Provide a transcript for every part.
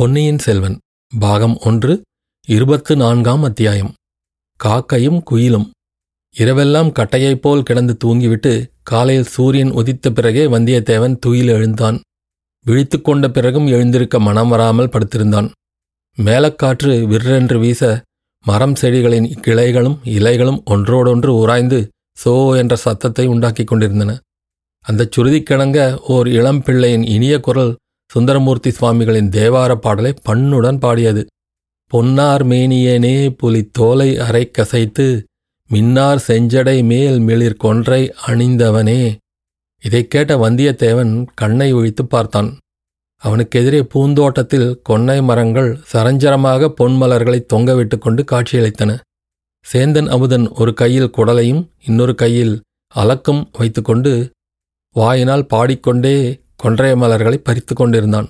பொன்னியின் செல்வன் பாகம் ஒன்று இருபத்து நான்காம் அத்தியாயம். காக்கையும் குயிலும். இரவெல்லாம் கட்டையைப் போல் கிடந்து தூங்கிவிட்டு காலையில் சூரியன் உதித்த பிறகே வந்தியத்தேவன் துயில் எழுந்தான். விழித்து கொண்ட பிறகும் எழுந்திருக்க மனம் வராமல் படுத்திருந்தான். மேலக்காற்று விற்றென்று வீச மரம் செடிகளின் கிளைகளும் இலைகளும் ஒன்றோடொன்று உராய்ந்து சோ என்ற சத்தத்தை உண்டாக்கிக் கொண்டிருந்தன. அந்தச் சுருதிக்கிணங்க ஓர் இளம் பிள்ளையின் இனிய குரல் சுந்தரமூர்த்தி சுவாமிகளின் தேவார பாடலை பண்ணுடன் பாடியது. பொன்னார் மேனியனே புலி தோலை அரை கசைத்து மின்னார் செஞ்சடை மேல் மிளிர் கொன்றை அணிந்தவனே இதைக் கேட்ட வந்தியத்தேவன் கண்ணை ஒழித்து பார்த்தான். அவனுக்கெதிரே பூந்தோட்டத்தில் கொன்னை மரங்கள் சரஞ்சரமாக பொன்மலர்களை தொங்கவிட்டு கொண்டு காட்சியளித்தன. சேந்தன் அமுதன் ஒரு கையில் குடலையும் இன்னொரு கையில் அலக்கும் வைத்துக்கொண்டு வாயினால் பாடிக்கொண்டே கொன்றைய மலர்களை பறித்து கொண்டிருந்தான்.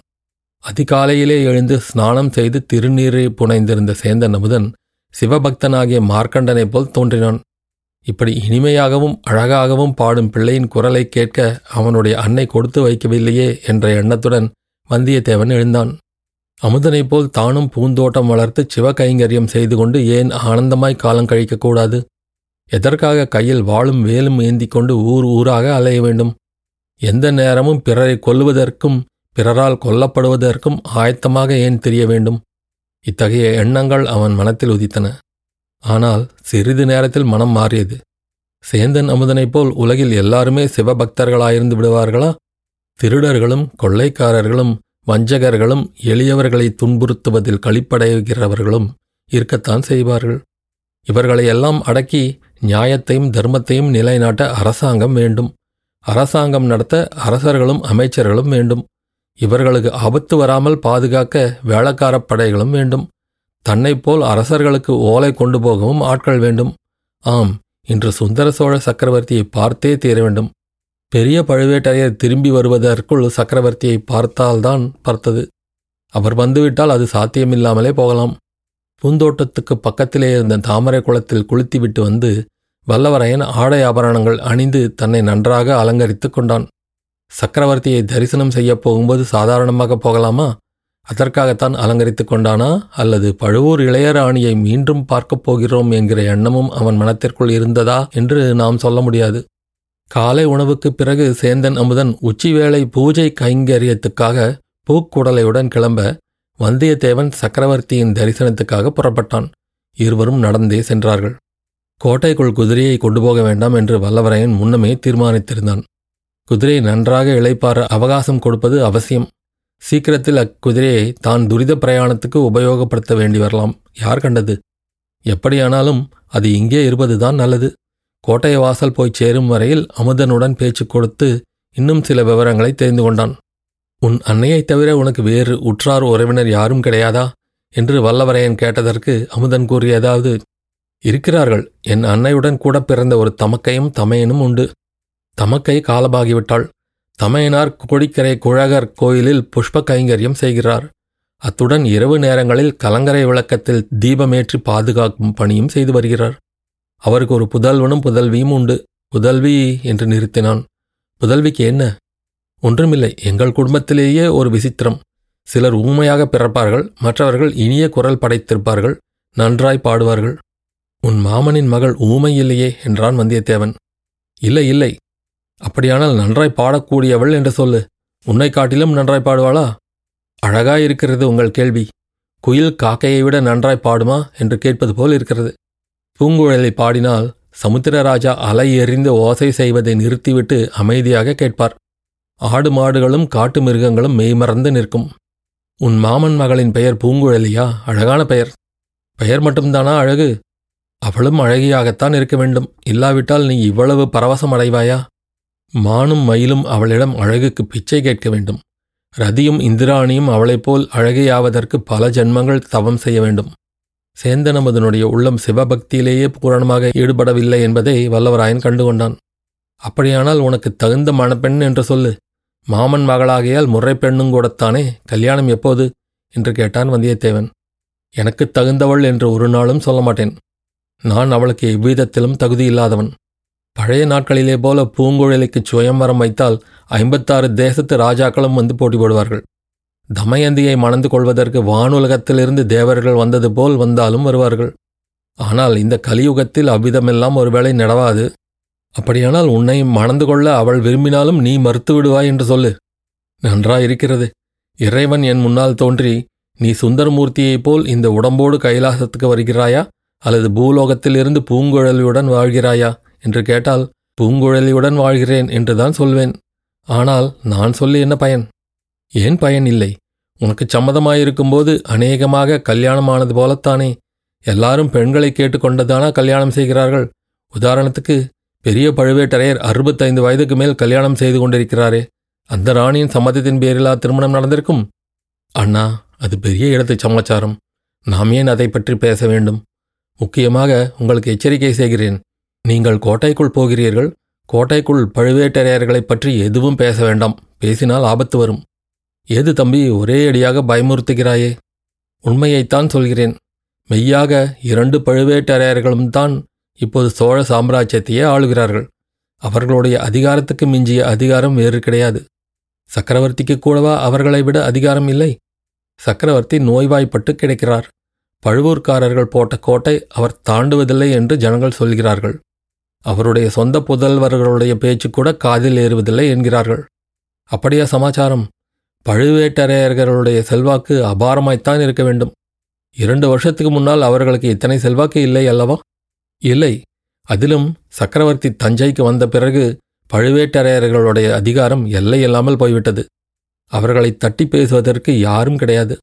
அதிகாலையிலே எழுந்து ஸ்நானம் செய்து திருநீரை புனைந்திருந்த சேந்தன் அமுதன் சிவபக்தனாகிய மார்க்கண்டனைப் போல் தோன்றினான். இப்படி இனிமையாகவும் அழகாகவும் பாடும் பிள்ளையின் குரலை கேட்க அவனுடைய அன்னை கொடுத்து வைக்கவில்லையே என்ற எண்ணத்துடன் வந்தியத்தேவன் எழுந்தான். அமுதனைப் போல் தானும் பூந்தோட்டம் வளர்த்து சிவகைங்கரியம் செய்து கொண்டு ஏன் ஆனந்தமாய் காலம் கழிக்கக்கூடாது எதற்காக கையில் வாழும் வேலும் ஏந்தி கொண்டு ஊர் ஊராக அலைய வேண்டும்? எந்த நேரமும் பிறரை கொல்லுவதற்கும் பிறரால் கொல்லப்படுவதற்கும் ஆயத்தமாக ஏன் தெரிய வேண்டும்? இத்தகைய எண்ணங்கள் அவன் மனத்தில் உதித்தன. ஆனால் சிறிது நேரத்தில் மனம் மாறியது. சேந்தன் அமுதனைப் போல் உலகில் எல்லாருமே சிவபக்தர்களாயிருந்து விடுவார்களா? திருடர்களும் கொள்ளைக்காரர்களும் வஞ்சகர்களும் எளியவர்களை துன்புறுத்துவதில் களிப்படைகிறவர்களும் இருக்கத்தான் செய்வார்கள். இவர்களையெல்லாம் அடக்கி நியாயத்தையும் தர்மத்தையும் நிலைநாட்ட அரசாங்கம் வேண்டும். அரசாங்கம் நடத்த அரசர்களும் அமைச்சர்களும் வேண்டும். இவர்களுக்கு ஆபத்து வராமல் பாதுகாக்க வேளக்காரப் படைகளும் வேண்டும். தன்னைப் போல் அரசர்களுக்கு ஓலை கொண்டு போகவும் ஆட்கள் வேண்டும். ஆம் இன்று சுந்தர சோழ சக்கரவர்த்தியை பார்த்தே தீர வேண்டும். பெரிய பழுவேட்டரையர் திரும்பி வருவதற்குள் சக்கரவர்த்தியை பார்த்தால்தான் பார்த்தது. அவர் வந்துவிட்டால் அது சாத்தியமில்லாமலே போகலாம். பூந்தோட்டத்துக்கு பக்கத்திலே இருந்த தாமரை குளத்தில் குளித்துவிட்டு வந்து வல்லவரையன் ஆடை ஆபரணங்கள் அணிந்து தன்னை நன்றாக அலங்கரித்துக் கொண்டான். சக்கரவர்த்தியை தரிசனம் செய்யப் போகும்போது சாதாரணமாக போகலாமா? அதற்காகத்தான் அலங்கரித்துக் கொண்டானா? அல்லது பழுவூர் இளையராணியை மீண்டும் பார்க்கப் போகிறோம் என்கிற எண்ணமும் அவன் மனத்திற்குள் இருந்ததா என்று நாம் சொல்ல முடியாது. காலை உணவுக்குப் பிறகு சேந்தன் அமுதன் உச்சிவேளை பூஜை கைங்கரியத்துக்காக பூக்குடலையுடன் கிளம்ப வந்தியத்தேவன் சக்கரவர்த்தியின் தரிசனத்துக்காக புறப்பட்டான். இருவரும் நடந்தே சென்றார்கள். கோட்டைக்குள் குதிரையை கொண்டு போக வேண்டாம் என்று வல்லவரையன் முன்னமே தீர்மானித்திருந்தான். குதிரை நன்றாக இளைப்பார அவகாசம் கொடுப்பது அவசியம். சீக்கிரத்தில் அக்குதிரையை தான் துரித பிரயாணத்துக்கு உபயோகப்படுத்த வேண்டி வரலாம். யார் கண்டது? எப்படியானாலும் அது இங்கே இருப்பதுதான் நல்லது. கோட்டை வாசல் போய் சேரும் வரையில் அமுதனுடன் பேச்சு கொடுத்து இன்னும் சில விவரங்களை தெரிந்து கொண்டான். உன் அன்னையைத் தவிர உனக்கு வேறு உற்றார் உறவினர் யாரும் கிடையாதா? என்று வல்லவரையன் கேட்டதற்கு அமுதன் கூறியதாவது இருக்கிறார்கள். என் அன்னையுடன் கூட பிறந்த ஒரு தமக்கையும் தமையனும் உண்டு. தமக்கை காலமாகிவிட்டாள். தமையனார் கோடிக்கரை குழகர் கோயிலில் புஷ்ப கைங்கரியம் செய்கிறார். அத்துடன் இரவு நேரங்களில் கலங்கரை விளக்கத்தில் தீபமேற்றி பாதுகாக்கும் பணியும் செய்து வருகிறார். அவருக்கு ஒரு புதல்வனும் புதல்வியும் உண்டு. புதல்வி என்று நிறுத்தினான். புதல்விக்கு என்ன? ஒன்றுமில்லை. எங்கள் குடும்பத்திலேயே ஒரு விசித்திரம். சிலர் ஊமையாக பிறப்பார்கள். மற்றவர்கள் இனிய குரல் படைத்திருப்பார்கள். நன்றாய் பாடுவார்கள். உன் மாமனின் மகள் ஊமை இல்லையே என்றான் வந்தியத்தேவன். இல்லை இல்லை. அப்படியானால் நன்றாய் பாடக்கூடியவள் என்று சொல்லு. உன்னை காட்டிலும் நன்றாய் பாடுவாளா? அழகாயிருக்கிறது உங்கள் கேள்வி. குயில் காக்கையை விட நன்றாய் பாடுமா என்று கேட்பது போல் இருக்கிறது. பூங்குழலை பாடினால் சமுத்திரராஜா அலை எறிந்து ஓசை செய்வதை நிறுத்திவிட்டு அமைதியாக கேட்பார். ஆடு மாடுகளும் காட்டு மிருகங்களும் மெய்மறந்து நிற்கும். உன் மாமன் மகளின் பெயர் பூங்குழலியா? அழகான பெயர். பெயர் மட்டும்தானா அழகு? அவளும் அழகியாகத்தான் இருக்க வேண்டும். இல்லாவிட்டால் நீ இவ்வளவு பரவசம் அடைவாயா மானும் மயிலும் அவளிடம் அழகுக்கு பிச்சை கேட்க வேண்டும். ரதியும் இந்திராணியும் அவளைப் போல் அழகையாவதற்கு பல ஜென்மங்கள் தவம் செய்ய வேண்டும். சேந்தனமதனுடைய உள்ளம் சிவபக்தியிலேயே பூரணமாக ஈடுபடவில்லை என்பதை வல்லவராயன் கண்டுகொண்டான். அப்படியானால் உனக்கு தகுந்த மணப்பெண் என்று சொல்லு. மாமன் மகளாகையால் முறை பெண்ணும் கூடத்தானே? கல்யாணம் எப்போது? என்று கேட்டான் வந்தியத்தேவன். எனக்கு தகுந்தவள் என்று ஒரு நாளும் சொல்ல மாட்டேன். நான் அவளுக்கு எவ்விதத்திலும் தகுதியில்லாதவன் பழைய நாட்களிலே போல பூங்குழலிக்கு சுயம்பரம் வைத்தால் ஐம்பத்தாறு தேசத்து ராஜாக்களும் வந்து போட்டி போடுவார்கள். தமயந்தியை மணந்து கொள்வதற்கு வானுலகத்திலிருந்து தேவர்கள் வந்தது போல் வந்தாலும் வருவார்கள். ஆனால் இந்த கலியுகத்தில் அவ்விதமெல்லாம் ஒருவேளை நடவாது. அப்படியானால் உன்னை மணந்து கொள்ள அவள் விரும்பினாலும் நீ மறுத்து விடுவாய் என்று சொல்லு. நன்றாயிருக்கிறது. இறைவன் என் முன்னால் தோன்றி நீ சுந்தரமூர்த்தியைப் போல் இந்த உடம்போடு கைலாசத்துக்கு வருகிறாயா? அல்லது பூலோகத்திலிருந்து பூங்குழலியுடன் வாழ்கிறாயா? என்று கேட்டால் பூங்குழலியுடன் வாழ்கிறேன் என்றுதான் சொல்வேன். ஆனால் நான் சொல்லி என்ன பயன்? ஏன் பயன் இல்லை? உனக்கு சம்மதமாயிருக்கும்போது அநேகமாக கல்யாணமானது போலத்தானே. எல்லாரும் பெண்களை கேட்டுக்கொண்டதானா கல்யாணம் செய்கிறார்கள்? உதாரணத்துக்கு பெரிய பழுவேட்டரையர் அறுபத்தைந்து வயதுக்கு மேல் கல்யாணம் செய்து கொண்டிருக்கிறாரே. அந்த ராணியின் சம்மதத்தின் பேரிலா திருமணம் நடந்திருக்கும்? அண்ணா அது பெரிய இடத்து சமாச்சாரம். நாம் ஏன் அதை பற்றி பேச வேண்டும்? முக்கியமாக உங்களுக்கு எச்சரிக்கை செய்கிறேன். நீங்கள் கோட்டைக்குள் போகிறீர்கள். கோட்டைக்குள் பழுவேட்டரையர்களைப் பற்றி எதுவும் பேச வேண்டாம். பேசினால் ஆபத்து வரும். ஏது தம்பி ஒரே அடியாக பயமுறுத்துகிறாயே? உண்மையைத்தான் சொல்கிறேன். மெய்யாக இரண்டு பழுவேட்டரையர்களும் தான் இப்போது சோழ சாம்ராஜ்யத்தையே ஆளுகிறார்கள். அவர்களுடைய அதிகாரத்துக்கு மிஞ்சிய அதிகாரம் வேறு கிடையாது. சக்கரவர்த்திக்கு கூடவா அவர்களை விட அதிகாரம் இல்லை? சக்கரவர்த்தி நோய்வாய்ப்பட்டு கிடைக்கிறார். பழுவூர்க்காரர்கள் போட்ட கோட்டை அவர் தாண்டுவதில்லை என்று ஜனங்கள் சொல்கிறார்கள். அவருடைய சொந்த புதல்வர்களுடைய பேச்சு கூட காதில் ஏறுவதில்லை என்கிறார்கள். அப்படியா சமாச்சாரம்? பழுவேட்டரையர்களுடைய செல்வாக்கு அபாரமாய்த்தான் இருக்க வேண்டும். இரண்டு வருஷத்துக்கு முன்னால் அவர்களுக்கு இத்தனை செல்வாக்கு இல்லை அல்லவா? இல்லை. அதிலும் சக்கரவர்த்தி தஞ்சைக்கு வந்த பிறகு பழுவேட்டரையர்களுடைய அதிகாரம் எல்லையில்லாமல் போய்விட்டது. அவர்களை தட்டி பேசுவதற்கு யாரும் கிடையாது.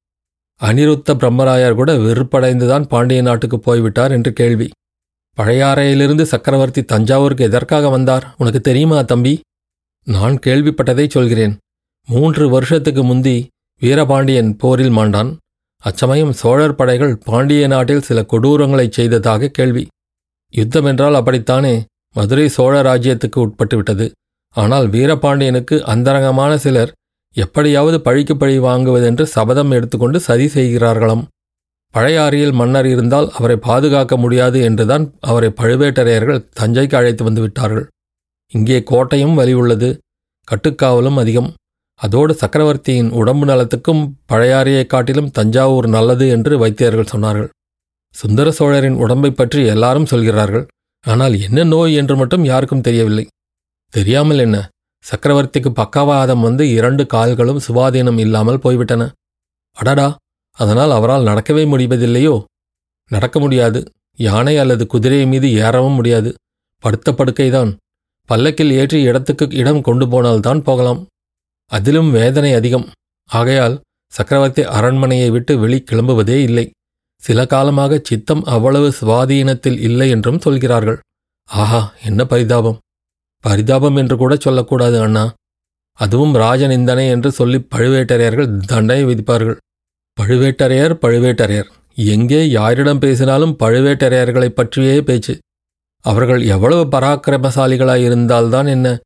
அனிருத்த பிரம்மராயர் கூட வெறுப்படைந்துதான் பாண்டிய நாட்டுக்கு போய்விட்டார் என்று கேள்வி. பழையாறையிலிருந்து சக்கரவர்த்தி தஞ்சாவூருக்கு எதற்காக வந்தார்? உனக்கு தெரியுமா தம்பி? நான் கேள்விப்பட்டதை சொல்கிறேன். மூன்று வருஷத்துக்கு முந்தி வீரபாண்டியன் போரில் மாண்டான். அச்சமயம் சோழர் படைகள் பாண்டிய நாட்டில் சில கொடூரங்களைச் செய்ததாக கேள்வி. யுத்தம் என்றால் அப்படித்தானே? மதுரை சோழ ராஜ்யத்துக்கு உட்பட்டு விட்டது ஆனால் வீரபாண்டியனுக்கு அந்தரங்கமான சிலர் எப்படியாவது பழிக்கு பழி வாங்குவதென்று சபதம் எடுத்துக்கொண்டு சதி செய்கிறார்களாம். பழையாறியில் மன்னர் இருந்தால் அவரை பாதுகாக்க முடியாது என்றுதான் அவரை பழுவேட்டரையர்கள் தஞ்சைக்கு அழைத்து வந்து விட்டார்கள். இங்கே கோட்டையும் வலி உள்ளது கட்டுக்காவலும் அதிகம். அதோடு சக்கரவர்த்தியின் உடம்பு நலத்துக்கும் பழையாறையைக் காட்டிலும் தஞ்சாவூர் நல்லது என்று வைத்தியர்கள் சொன்னார்கள். சுந்தர சோழரின் உடம்பை பற்றி எல்லாரும் சொல்கிறார்கள் ஆனால் என்ன நோய் என்று மட்டும் யாருக்கும் தெரியவில்லை. தெரியாமல் என்ன? சக்கரவர்த்திக்கு பக்கவாதம் வந்து இரண்டு கால்களும் சுவாதீனம் இல்லாமல் போய்விட்டன. அடடா அதனால் அவரால் நடக்கவே முடிவதில்லையோ? நடக்க முடியாது. யானை அல்லது குதிரை மீது ஏறவும் முடியாது. படுத்த படுக்கைதான். பல்லக்கில் ஏற்றி இடத்துக்கு இடம் கொண்டு போனால்தான் போகலாம். அதிலும் வேதனை அதிகம். ஆகையால் சக்கரவர்த்தி அரண்மனையை விட்டு வெளி கிளம்புவதே இல்லை. சில காலமாக சித்தம் அவ்வளவு சுவாதீனத்தில் இல்லை என்றும் சொல்கிறார்கள். ஆஹா என்ன பரிதாபம். பரிதாபம் என்று கூட சொல்லக்கூடாது அண்ணா. அதுவும் ராஜநிந்தனை என்று சொல்லி பழுவேட்டரையர்கள் தண்டனை விதிப்பார்கள். பழுவேட்டரையர் பழுவேட்டரையர். எங்கே யாரிடம் பேசினாலும் பழுவேட்டரையர்களைப் பற்றியே பேச்சு. அவர்கள் எவ்வளவு பராக்கிரமசாலிகளாயிருந்தால்தான் என்ன?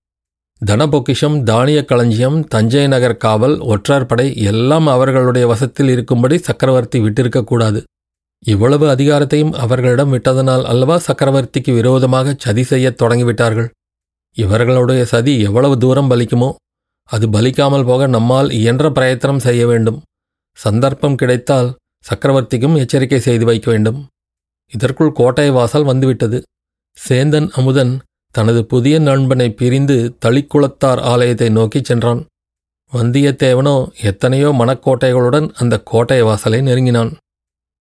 தனபொக்கிஷம் தானிய களஞ்சியம் தஞ்சை நகர் காவல் ஒற்றார் படை எல்லாம் அவர்களுடைய வசத்தில் இருக்கும்படி சக்கரவர்த்தி விட்டிருக்கக்கூடாது இவ்வளவு அதிகாரத்தையும் அவர்களிடம் விட்டதனால் அல்லவா சக்கரவர்த்திக்கு விரோதமாக சதி செய்யத் தொடங்கிவிட்டார்கள்? இவர்களுடைய சதி எவ்வளவு தூரம் பலிக்குமோ அது பலிக்காமல் போக நம்மால் இயன்ற பிரயத்தனம் செய்ய வேண்டும். சந்தர்ப்பம் கிடைத்தால் சக்கரவர்த்திக்கும் எச்சரிக்கை செய்து வைக்க வேண்டும். இதற்குள் கோட்டை வாசல் வந்துவிட்டது. சேந்தன் அமுதன் தனது புதிய நண்பனை பிரிந்து தளிக்குளத்தார் ஆலயத்தை நோக்கிச் சென்றான். வந்தியத்தேவனோ எத்தனையோ மனக்கோட்டைகளுடன் அந்த கோட்டை வாசலை நெருங்கினான்.